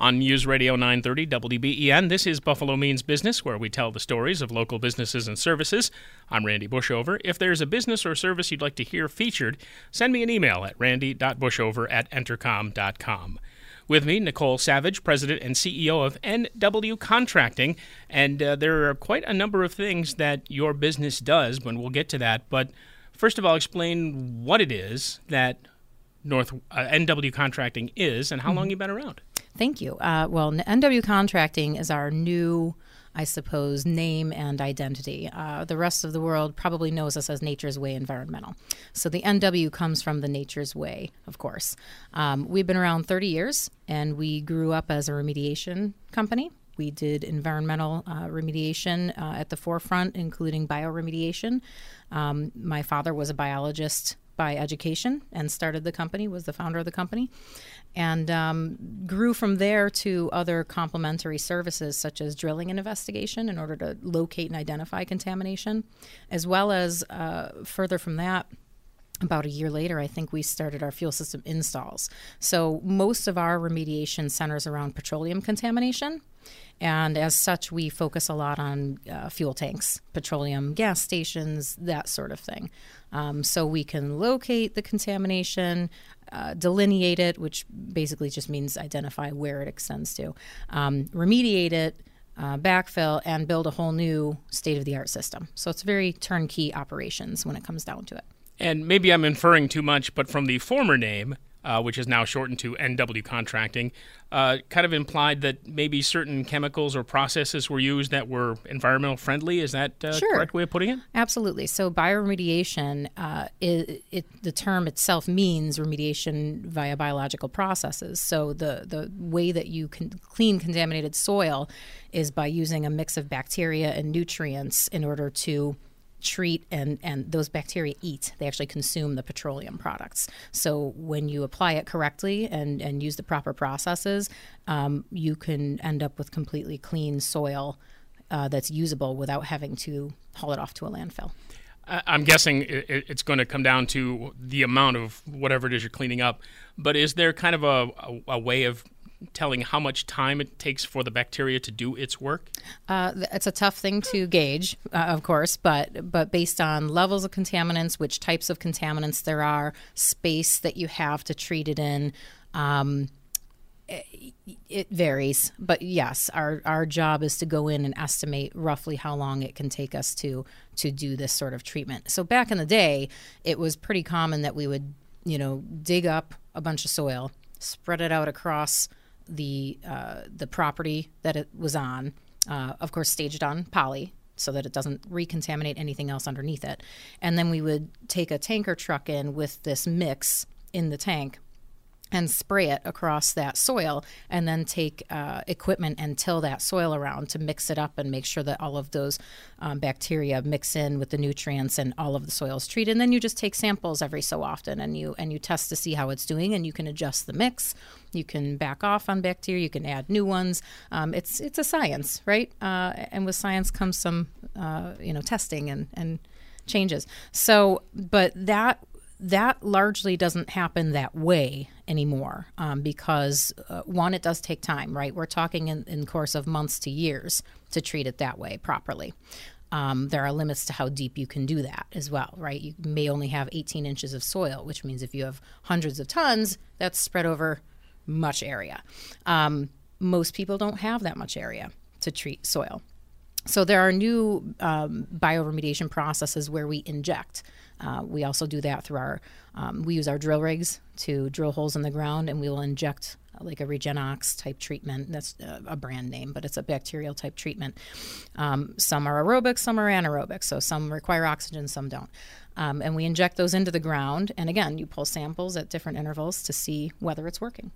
On News Radio 930 WBEN, this is Buffalo Means Business, where we tell the stories of local businesses and services. I'm Randy Bushover. If there's a business or service you'd like to hear featured, send me an email at randy.bushover at entercom.com. With me, Nicole Savage, President and CEO of NW Contracting. And uh, there are quite a number of things that your business does, but we'll get to that. But first of all, explain what it is that North uh, NW Contracting is and how mm-hmm. long you've been around. Thank you. Uh, well, NW Contracting is our new, I suppose, name and identity. Uh, the rest of the world probably knows us as Nature's Way Environmental. So the NW comes from the Nature's Way, of course. Um, we've been around 30 years, and we grew up as a remediation company. We did environmental uh, remediation uh, at the forefront, including bioremediation. Um, my father was a biologist by education and started the company, was the founder of the company, and um, grew from there to other complementary services such as drilling and investigation in order to locate and identify contamination, as well as uh, further from that about a year later, I think we started our fuel system installs. So most of our remediation centers around petroleum contamination. And as such, we focus a lot on uh, fuel tanks, petroleum gas stations, that sort of thing. Um, so we can locate the contamination, uh, delineate it, which basically just means identify where it extends to, um, remediate it, uh, backfill, and build a whole new state of the art system. So it's very turnkey operations when it comes down to it. And maybe I'm inferring too much, but from the former name, uh, which is now shortened to NW Contracting, uh, kind of implied that maybe certain chemicals or processes were used that were environmental friendly. Is that uh, sure. correct way of putting it? Absolutely. So bioremediation, uh, it, it, the term itself means remediation via biological processes. So the the way that you can clean contaminated soil is by using a mix of bacteria and nutrients in order to treat and, and those bacteria eat. They actually consume the petroleum products. So when you apply it correctly and, and use the proper processes, um, you can end up with completely clean soil uh, that's usable without having to haul it off to a landfill. I'm guessing it's going to come down to the amount of whatever it is you're cleaning up. But is there kind of a, a, a way of telling how much time it takes for the bacteria to do its work? Uh, it's a tough thing to gauge, uh, of course, but but based on levels of contaminants, which types of contaminants there are, space that you have to treat it in. Um, it, it varies, but yes, our, our job is to go in and estimate roughly how long it can take us to to do this sort of treatment. So back in the day, it was pretty common that we would, you know, dig up a bunch of soil, spread it out across the uh, the property that it was on, uh, of course, staged on poly so that it doesn't recontaminate anything else underneath it. And then we would take a tanker truck in with this mix in the tank and spray it across that soil and then take uh, equipment and till that soil around to mix it up and make sure that all of those um, bacteria mix in with the nutrients and all of the soil is treated and then you just take samples every so often and you and you test to see how it's doing and you can adjust the mix. You can back off on bacteria. You can add new ones. Um, it's it's a science right? Uh, and with science comes some uh, you know testing and and changes. So but that that largely doesn't happen that way anymore um, because uh, one it does take time right? We're talking in, in course of months to years to treat it that way properly. Um, there are limits to how deep you can do that as well right? You may only have 18 inches of soil which means if you have hundreds of tons that's spread over much area. Um, most people don't have that much area to treat soil. So there are new um, bioremediation processes where we inject uh, we also do that through our, um, we use our drill rigs to drill holes in the ground and we will inject uh, like a Regenox type treatment. That's uh, a brand name, but it's a bacterial type treatment. Um, some are aerobic, some are anaerobic. So some require oxygen, some don't. Um, and we inject those into the ground. And again, you pull samples at different intervals to see whether it's working.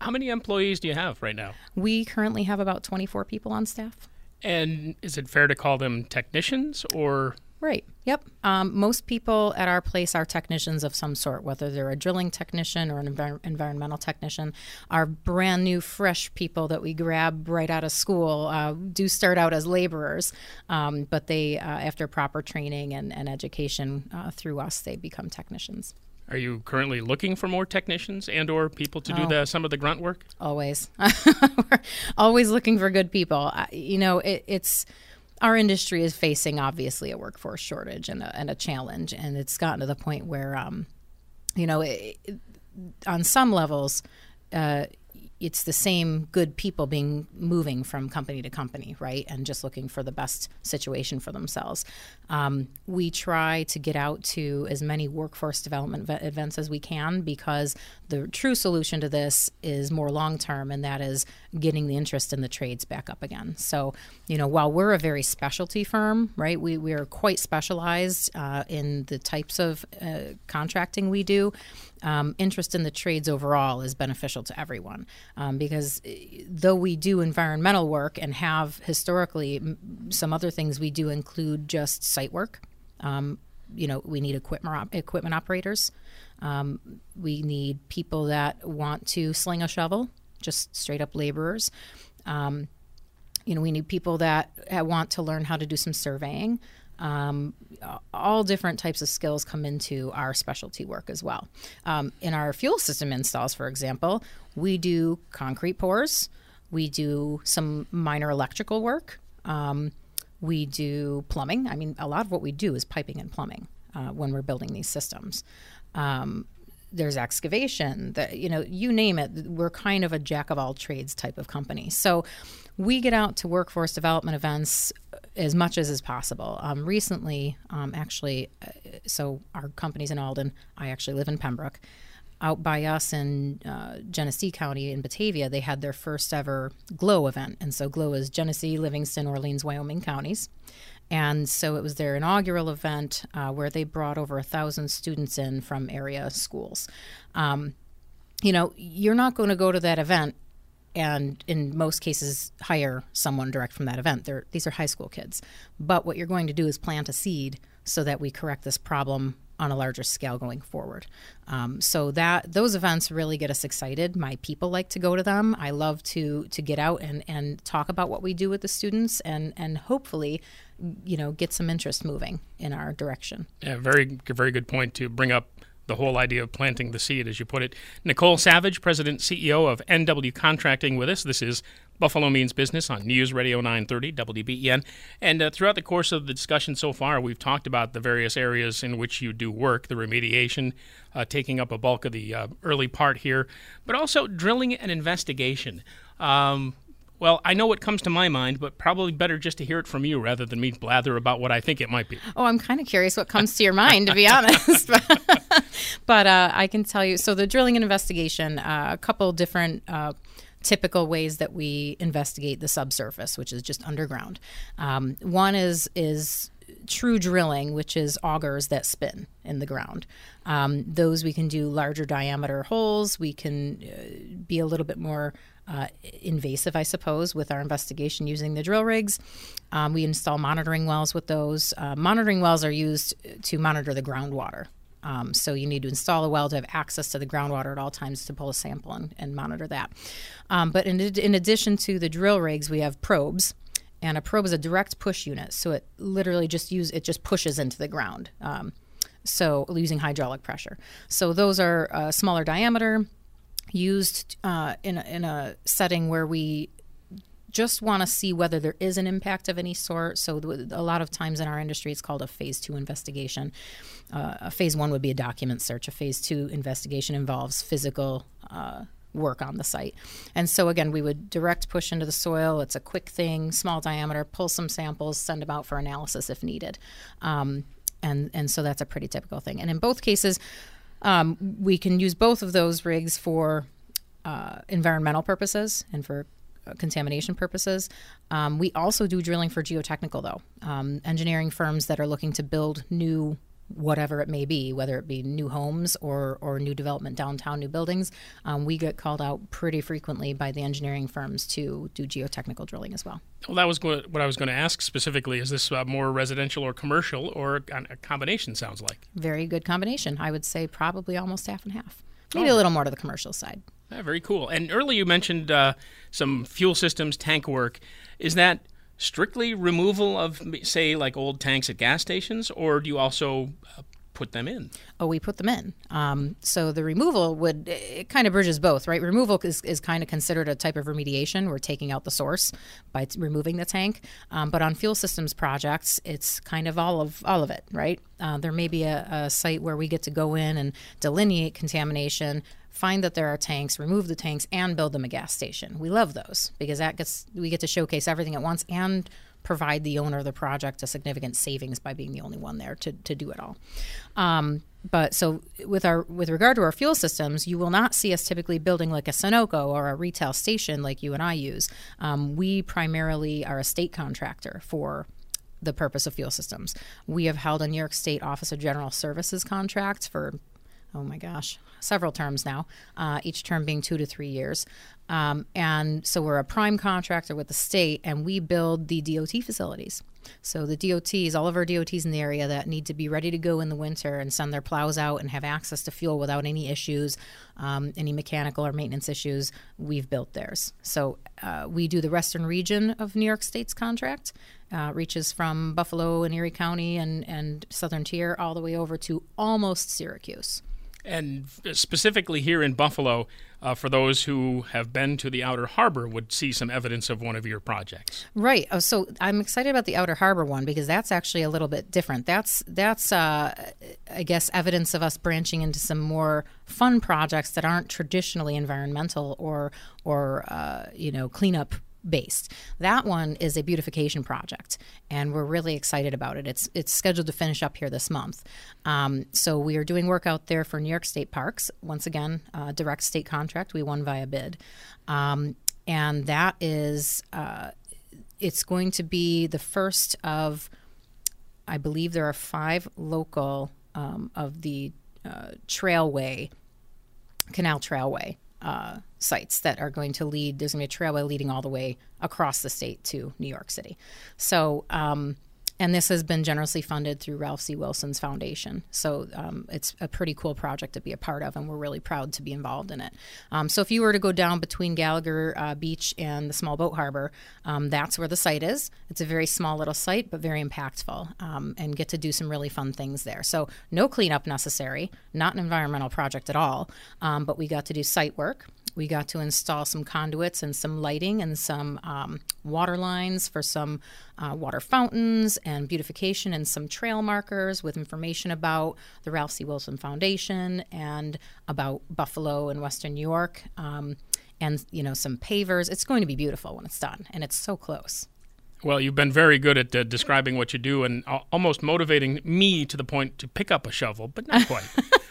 How many employees do you have right now? We currently have about 24 people on staff. And is it fair to call them technicians or? Right. Yep. Um, most people at our place are technicians of some sort, whether they're a drilling technician or an envir- environmental technician. Our brand new, fresh people that we grab right out of school uh, do start out as laborers, um, but they, uh, after proper training and, and education uh, through us, they become technicians. Are you currently looking for more technicians and or people to do the some of the grunt work? Always, we're always looking for good people. you know, it, it's our industry is facing obviously a workforce shortage and a, and a challenge, and it's gotten to the point where, um, you know, it, it, on some levels. Uh, it's the same good people being moving from company to company, right? And just looking for the best situation for themselves. Um, we try to get out to as many workforce development events as we can because the true solution to this is more long term, and that is getting the interest in the trades back up again. So, you know, while we're a very specialty firm, right, we, we are quite specialized uh, in the types of uh, contracting we do um, interest in the trades overall is beneficial to everyone um, because eh, though we do environmental work and have historically some other things we do include just site work. Um, you know, we need equipment op- equipment operators. Um, we need people that want to sling a shovel, just straight up laborers. Um, you know, we need people that want to learn how to do some surveying. Um, all different types of skills come into our specialty work as well. Um, in our fuel system installs, for example, we do concrete pours, we do some minor electrical work, um, we do plumbing. I mean, a lot of what we do is piping and plumbing uh, when we're building these systems. Um, there's excavation that you know you name it we're kind of a jack of all trades type of company so we get out to workforce development events as much as is possible. Um, recently, um, actually, uh, so our company's in Alden. I actually live in Pembroke. Out by us in uh, Genesee County in Batavia, they had their first ever GLOW event. And so GLOW is Genesee, Livingston, Orleans, Wyoming counties. And so it was their inaugural event uh, where they brought over a thousand students in from area schools. Um, you know, you're not going to go to that event and in most cases hire someone direct from that event. They're, these are high school kids. But what you're going to do is plant a seed so that we correct this problem on a larger scale going forward. Um, so that those events really get us excited. My people like to go to them. I love to to get out and and talk about what we do with the students and and hopefully you know get some interest moving in our direction. Yeah, very very good point to bring up the whole idea of planting the seed, as you put it. Nicole Savage, President CEO of NW Contracting, with us. This is Buffalo Means Business on News Radio 930 WBEN. And uh, throughout the course of the discussion so far, we've talked about the various areas in which you do work, the remediation uh, taking up a bulk of the uh, early part here, but also drilling and investigation. Um, well, I know what comes to my mind, but probably better just to hear it from you rather than me blather about what I think it might be. Oh, I'm kind of curious what comes to your mind, to be honest. but uh, I can tell you. So the drilling and investigation, uh, a couple different. Uh, typical ways that we investigate the subsurface, which is just underground. Um, one is is true drilling, which is augers that spin in the ground. Um, those we can do larger diameter holes. We can uh, be a little bit more uh, invasive, I suppose, with our investigation using the drill rigs. Um, we install monitoring wells with those. Uh, monitoring wells are used to monitor the groundwater. Um, so you need to install a well to have access to the groundwater at all times to pull a sample and, and monitor that. Um, but in, in addition to the drill rigs, we have probes and a probe is a direct push unit so it literally just use it just pushes into the ground um, so using hydraulic pressure so those are smaller diameter used uh, in, a, in a setting where we just want to see whether there is an impact of any sort. So, a lot of times in our industry, it's called a phase two investigation. Uh, a phase one would be a document search. A phase two investigation involves physical uh, work on the site. And so, again, we would direct push into the soil. It's a quick thing, small diameter, pull some samples, send them out for analysis if needed. Um, and, and so that's a pretty typical thing. And in both cases, um, we can use both of those rigs for uh, environmental purposes and for contamination purposes. Um, we also do drilling for geotechnical, though. Um, engineering firms that are looking to build new whatever it may be, whether it be new homes or, or new development downtown, new buildings, um, we get called out pretty frequently by the engineering firms to do geotechnical drilling as well. Well, that was what I was going to ask specifically. Is this uh, more residential or commercial, or a combination? Sounds like very good combination. I would say probably almost half and half. Maybe oh. a little more to the commercial side. Yeah, very cool. And earlier you mentioned uh, some fuel systems tank work. Is that strictly removal of, say, like old tanks at gas stations, or do you also uh, put them in? Oh, we put them in. Um, so the removal would it kind of bridges both, right? Removal is, is kind of considered a type of remediation. We're taking out the source by t- removing the tank. Um, but on fuel systems projects, it's kind of all of all of it, right? Uh, there may be a, a site where we get to go in and delineate contamination find that there are tanks, remove the tanks, and build them a gas station. We love those because that gets we get to showcase everything at once and provide the owner of the project a significant savings by being the only one there to, to do it all. Um, but so with our with regard to our fuel systems, you will not see us typically building like a Sunoco or a retail station like you and I use. Um, we primarily are a state contractor for the purpose of fuel systems. We have held a New York State Office of General Services contract for oh my gosh, several terms now, uh, each term being two to three years. Um, and so we're a prime contractor with the state, and we build the DOT facilities. So the DOTs, all of our DOTs in the area that need to be ready to go in the winter and send their plows out and have access to fuel without any issues, um, any mechanical or maintenance issues, we've built theirs. So uh, we do the western region of New York State's contract, uh, reaches from Buffalo and Erie County and, and southern tier all the way over to almost Syracuse. And specifically here in Buffalo, uh, for those who have been to the Outer Harbor, would see some evidence of one of your projects. Right. Oh, so I'm excited about the Outer Harbor one because that's actually a little bit different. That's that's uh, I guess evidence of us branching into some more fun projects that aren't traditionally environmental or or uh, you know cleanup based. That one is a beautification project, and we're really excited about it. It's it's scheduled to finish up here this month. Um, so we are doing work out there for New York State Parks. Once again, uh, direct state contract. We won via bid, um, and that is uh, it's going to be the first of. I believe there are five local um, of the uh, trailway, canal trailway uh, sites that are going to lead. There's going to be a trailway leading all the way across the state to New York City. So, um, and this has been generously funded through Ralph C. Wilson's foundation. So um, it's a pretty cool project to be a part of, and we're really proud to be involved in it. Um, so if you were to go down between Gallagher uh, Beach and the Small Boat Harbor, um, that's where the site is. It's a very small little site, but very impactful, um, and get to do some really fun things there. So no cleanup necessary, not an environmental project at all, um, but we got to do site work. We got to install some conduits and some lighting and some um, water lines for some uh, water fountains and beautification and some trail markers with information about the Ralph C. Wilson Foundation and about Buffalo and Western New York. Um, and you know some pavers. It's going to be beautiful when it's done, and it's so close. Well, you've been very good at uh, describing what you do and uh, almost motivating me to the point to pick up a shovel, but not quite.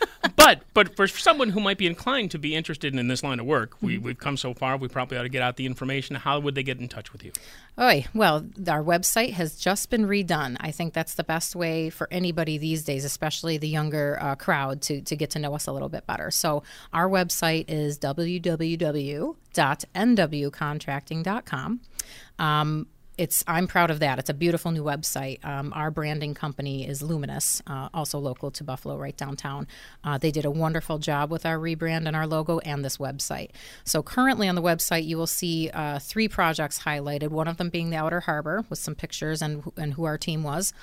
but but for someone who might be inclined to be interested in this line of work, we, mm-hmm. we've come so far. We probably ought to get out the information. How would they get in touch with you? Oh, well, our website has just been redone. I think that's the best way for anybody these days, especially the younger uh, crowd, to, to get to know us a little bit better. So our website is www.nwcontracting.com. Um, it's I'm proud of that. It's a beautiful new website. Um, our branding company is Luminous, uh, also local to Buffalo, right downtown. Uh, they did a wonderful job with our rebrand and our logo and this website. So currently on the website, you will see uh, three projects highlighted. One of them being the Outer Harbor with some pictures and and who our team was,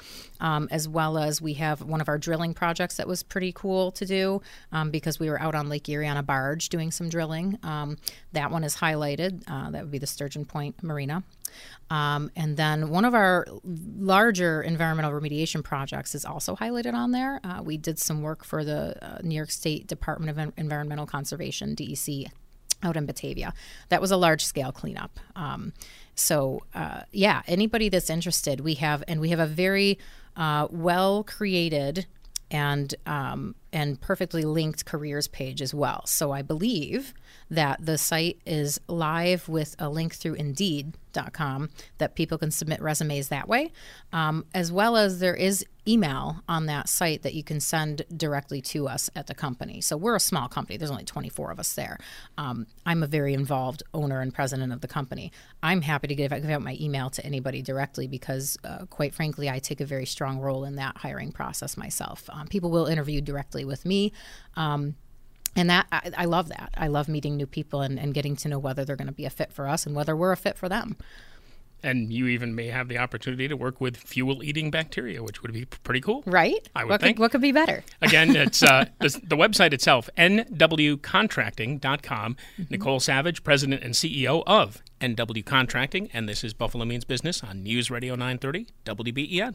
um, as well as we have one of our drilling projects that was pretty cool to do um, because we were out on Lake Erie on a barge doing some drilling. Um, that one is highlighted. Uh, that would be the Sturgeon Point Marina. Um, and then one of our larger environmental remediation projects is also highlighted on there. Uh, we did some work for the uh, New York State Department of Environmental Conservation, DEC, out in Batavia. That was a large scale cleanup. Um, so uh, yeah, anybody that's interested, we have, and we have a very uh, well created and um, and perfectly linked careers page as well. So I believe that the site is live with a link through Indeed.com that people can submit resumes that way, um, as well as there is email on that site that you can send directly to us at the company. So we're a small company. There's only 24 of us there. Um, I'm a very involved owner and president of the company. I'm happy to give, give out my email to anybody directly because, uh, quite frankly, I take a very strong role in that hiring process myself. Um, people will interview directly with me. Um, and that I, I, love that. I love meeting new people and, and getting to know whether they're going to be a fit for us and whether we're a fit for them. And you even may have the opportunity to work with fuel-eating bacteria, which would be pretty cool, right? I would what think. Could, what could be better? Again, it's uh, the, the, website itself, nwcontracting.com. Mm-hmm. Nicole Savage, president and CEO of NW Contracting, and this is Buffalo Means Business on News Radio 930 WBEN.